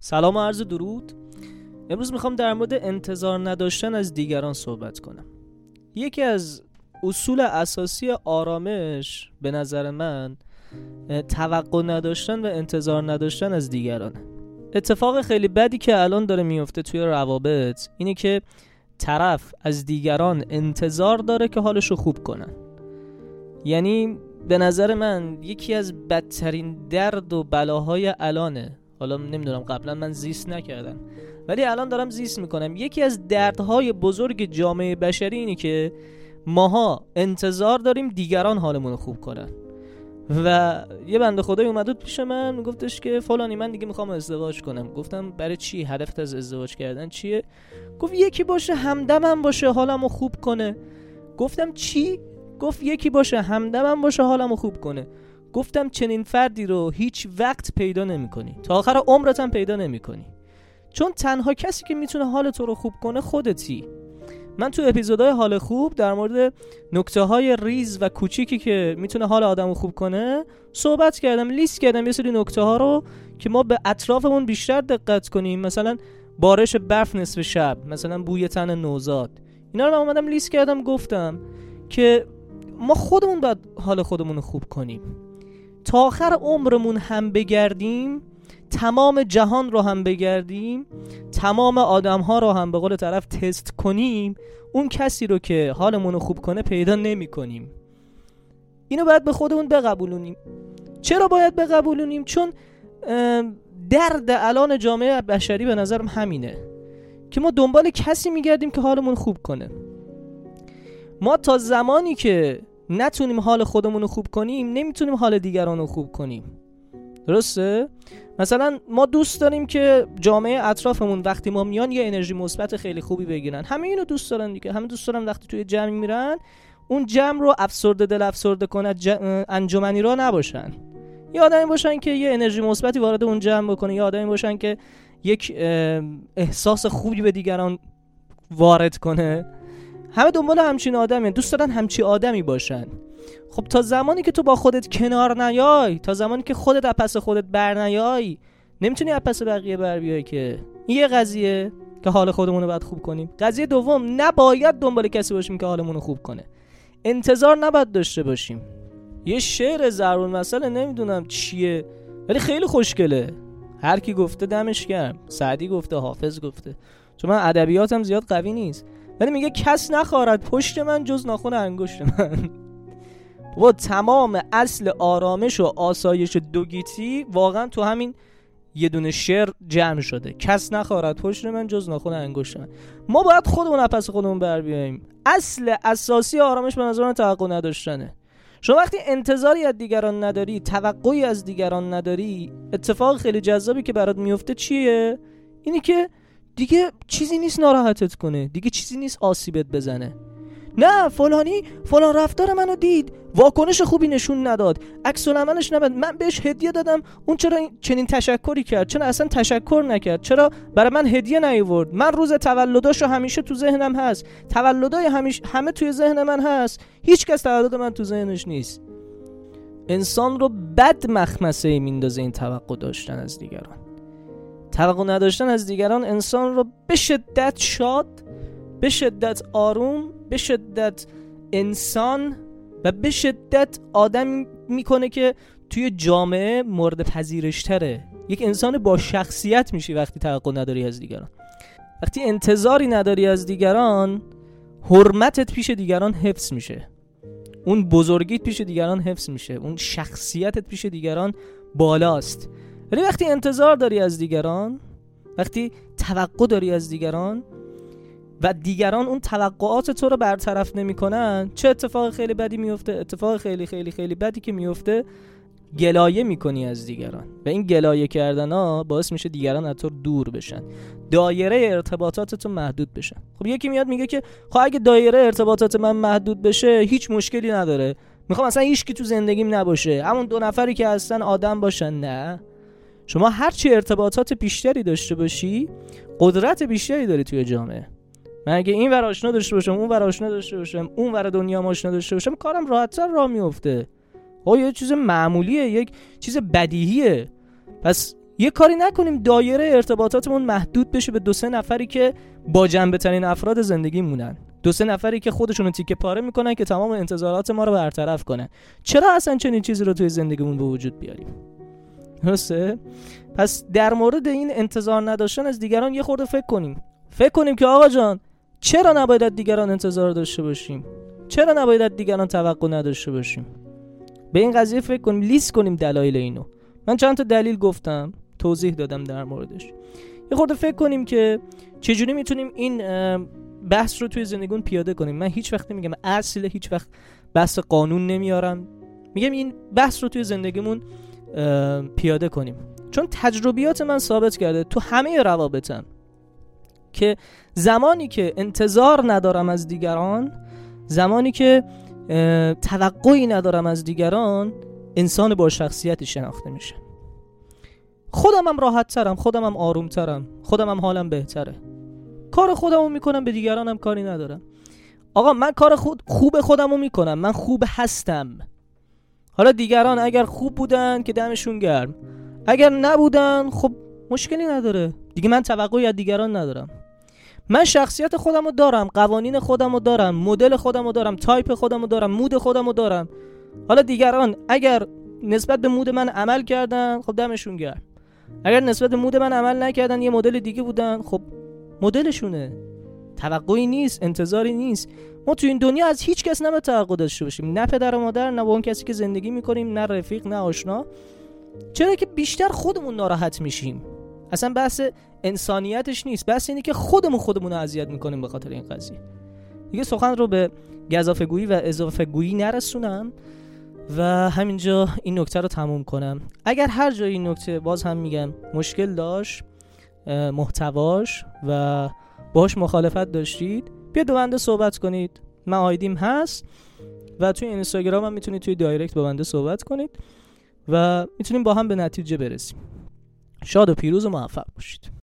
سلام و عرض درود. امروز می‌خوام در مورد انتظار نداشتن از دیگران صحبت کنم. یکی از اصول اساسی آرامش به نظر من توقع نداشتن و انتظار نداشتن از دیگران اتفاق خیلی بدی که الان داره میفته توی روابط اینه که طرف از دیگران انتظار داره که حالشو خوب کنن. یعنی به نظر من یکی از بدترین درد و بلاهای الانه حالا نمی‌دونم قبلا من زیست نکردم. ولی الان دارم زیست می‌کنم. یکی از دردهای بزرگ جامعه بشری اینه که ماها انتظار داریم دیگران حالمون خوب کنن. و یه بنده خدای اومد پیش من گفتش که فلانی من دیگه می‌خوام ازدواج کنم. گفتم برای چی؟ هدفت از ازدواج کردن چیه؟ گفت یکی باشه همدمم باشه حالمو خوب کنه. گفتم چی؟ گفت یکی باشه همدمم باشه حالمو خوب کنه. گفتم چنین فردی رو هیچ وقت پیدا نمی کنی تا آخر عمرت هم پیدا نمی کنی چون تنها کسی که می‌تونه حال تو رو خوب کنه خودتی. من تو اپیزودهای حال خوب در مورد نکته های ریز و کوچیکی که می‌تونه حال آدم رو خوب کنه صحبت کردم لیست کردم یه سری نکته ها رو که ما به اطرافمون بیشتر دقت کنیم. مثلا بارش برف نصف شب مثلا بوی تن نوزاد. اینا رو من اومدم لیست کردم گفتم که ما خودمون باید حال خودمون رو خوب کنیم. تا آخر عمرمون هم بگردیم تمام جهان رو هم بگردیم تمام آدم ها رو هم به قول طرف تست کنیم اون کسی رو که حالمون رو خوب کنه پیدا نمی کنیم اینو باید به خودمون بقبولونیم. چرا باید بقبولونیم؟ چون درد الان جامعه بشری به نظرم همینه که ما دنبال کسی میگردیم که حالمون خوب کنه. ما تا زمانی که نتونیم حال خودمون رو خوب کنیم نمی‌تونیم حال دیگران رو خوب کنیم. درسته؟ مثلا ما دوست داریم که جامعه اطرافمون وقتی ما میان یه انرژی مثبت خیلی خوبی بگیرن. همه اینو دوست دارن دیگه. همه دوست دارن وقتی توی جمع میرن اون جمع رو افسرده دل افسرده کنه انجمنی را نباشن. یا آدمی باشن که یه انرژی مثبتی وارد اون جمع بکنه. یا آدمی باشن که یک احساس خوبی به دیگران وارد کنه. همه دنبال همچین آدمی دوست دارن همچی آدمی باشن. خب تا زمانی که تو با خودت کنار نیای تا زمانی که خودت از پس خودت بر نیای نمی‌تونی از پس بقیه بر بیای که. یه قضیه که حال خودمون رو باید خوب کنیم. قضیه دوم نباید دنبال کسی باشیم که حالمون رو خوب کنه. انتظار نباید داشته باشیم. یه شعر ضرور مسئله نمی‌دونم چیه ولی خیلی خوشگله. هر کی گفته دمش گرم. سعدی گفته حافظ گفته. چون من ادبیاتم زیاد قوی نیست. ولی میگه کس نخواهد پشت من جز ناخون انگشت من. و تمام اصل آرامش و آسایش دوگیتی واقعا تو همین یه دونه شعر جمع شده. کس نخواهد پشت من جز ناخون انگشت من. ما باید خودمون پس خودمون بر بیاییم. اصل اساسی آرامش به نظر من توقع نداشتنه. شما وقتی انتظاری از دیگران نداری توقعی از دیگران نداری اتفاق خیلی جذابی که برات میفته چیه؟ اینی که دیگه چیزی نیست ناراحتت کنه. دیگه چیزی نیست آسیبت بزنه. نه فلانی فلان رفتار منو دید. واکنش خوبی نشون نداد. عکس العملش نبد من بهش هدیه دادم. اون چرا چنین تشکری کرد؟ چرا اصلا تشکر نکرد؟ چرا برای من هدیه نیورد من روز تولداشو همیشه تو ذهنم هست. تولدای همیشه همه توی ذهن من هست. هیچ کس تولد من تو ذهنش نیست. انسان رو بد مخمسه میندازه این توقع داشتن از دیگران. توقع نداشتن از دیگران انسان رو به شدت شاد به شدت آروم به شدت انسان و به شدت آدم می‌کنه که توی جامعه مورد پذیرش تره. یک انسان با شخصیت میشی وقتی توقع نداری از دیگران. وقتی انتظاری نداری از دیگران حرمتت پیش دیگران حفظ میشه. اون بزرگیت پیش دیگران حفظ میشه. اون شخصیتت پیش دیگران بالاست. ولی وقتی انتظار داری از دیگران وقتی توقع داری از دیگران و دیگران اون توقعات تو رو برطرف نمی‌کنن چه اتفاق خیلی بدی میفته اتفاق خیلی خیلی خیلی بدی که میفته گلایه می‌کنی از دیگران. و این گلایه کردن ها باعث میشه دیگران از تو دور بشن. دایره ارتباطات تو محدود بشن. خب یکی میاد میگه که خب اگه دایره ارتباطات من محدود بشه هیچ مشکلی نداره. می‌خوام اصلا هیچ کی تو زندگیم نباشه. همون دو نفری که هستن آدم باشن نه. شما هرچی ارتباطات بیشتری داشته باشی قدرت بیشتری داری توی جامعه. من اگه این ور آشنا داشته باشم اون ور آشنا داشته باشم اون ور دنیا آشنا داشته باشم کارم راحتتر راه میفته او خب یه چیز معمولیه یک چیز بدیهیه. پس یه کاری نکنیم دایره ارتباطاتمون محدود بشه به دو سه نفری که با جنبه ترین افراد زندگی مونن دو سه نفری که خودشون رو تیکه پاره می‌کنن که تمام انتظارات ما رو برطرف کنن. چرا اصلا چنین چیزی رو توی زندگیمون به وجود بیاریم؟ درسته؟ پس در مورد این انتظار نداشتن از دیگران یه خورده فکر کنیم. فکر کنیم که آقا جان چرا نباید دیگران انتظار داشته باشیم؟ چرا نباید دیگران توقع نداشته باشیم؟ به این قضیه فکر کنیم لیست کنیم دلایل اینو. من چند تا دلیل گفتم توضیح دادم در موردش. یه خورده فکر کنیم که چجوری می‌تونیم این بحث رو توی زندگیمون پیاده کنیم. من هیچ وقت میگم اصل هیچ وقت بحث قانون نمیارم. میگم این بحث رو توی زندگیمون پیاده کنیم. چون تجربیات من ثابت کرده تو همه روابطم که زمانی که انتظار ندارم از دیگران زمانی که توقعی ندارم از دیگران انسان با شخصیتی شناخته میشه. خودم هم راحت ترم خودم هم آروم ترم خودم هم حالم بهتره. کار خودمو می‌کنم به دیگرانم کاری ندارم. آقا من کار خود خوب خودمو می‌کنم من خوب هستم. حالا دیگران اگر خوب بودن که دمشون گرم. اگر نبودن خب مشکلی نداره. دیگه من توقعی از دیگران ندارم. من شخصیت خودم رو دارم قوانین خودم رو دارم مدل خودم رو دارم تایپ خودم رو دارم مود خودم رو دارم. حالا دیگران اگر نسبت به مود من عمل کردن خب دمشون گرم. اگر نسبت به مود من عمل نکردن یه مدل دیگه بودن خب مدلشونه. توقعی نیست انتظاری نیست. ما تو این دنیا از هیچ کس نباید توقع داشته باشیم. نه پدر و مادر نه با اون کسی که زندگی می‌کنیم نه رفیق نه آشنا. چرا که بیشتر خودمون ناراحت میشیم؟ اصلا بحث انسانیتش نیست. بحث اینه که خودمون خودمون رو اذیت می‌کنیم به خاطر این قضیه. دیگه سخن رو به گزافه گویی و اضافه گویی نرسونم و همینجا این نکته رو تموم کنم. اگر هر جای این نکته باز هم میگم مشکل داشت محتواش و باش مخالفت داشتید بیا دو بنده صحبت کنید. من آیدیم هست و توی اینستاگرام هم می‌تونید توی دایرکت با بنده صحبت کنید و می‌تونیم با هم به نتیجه برسیم. شاد و پیروز و موفق باشید.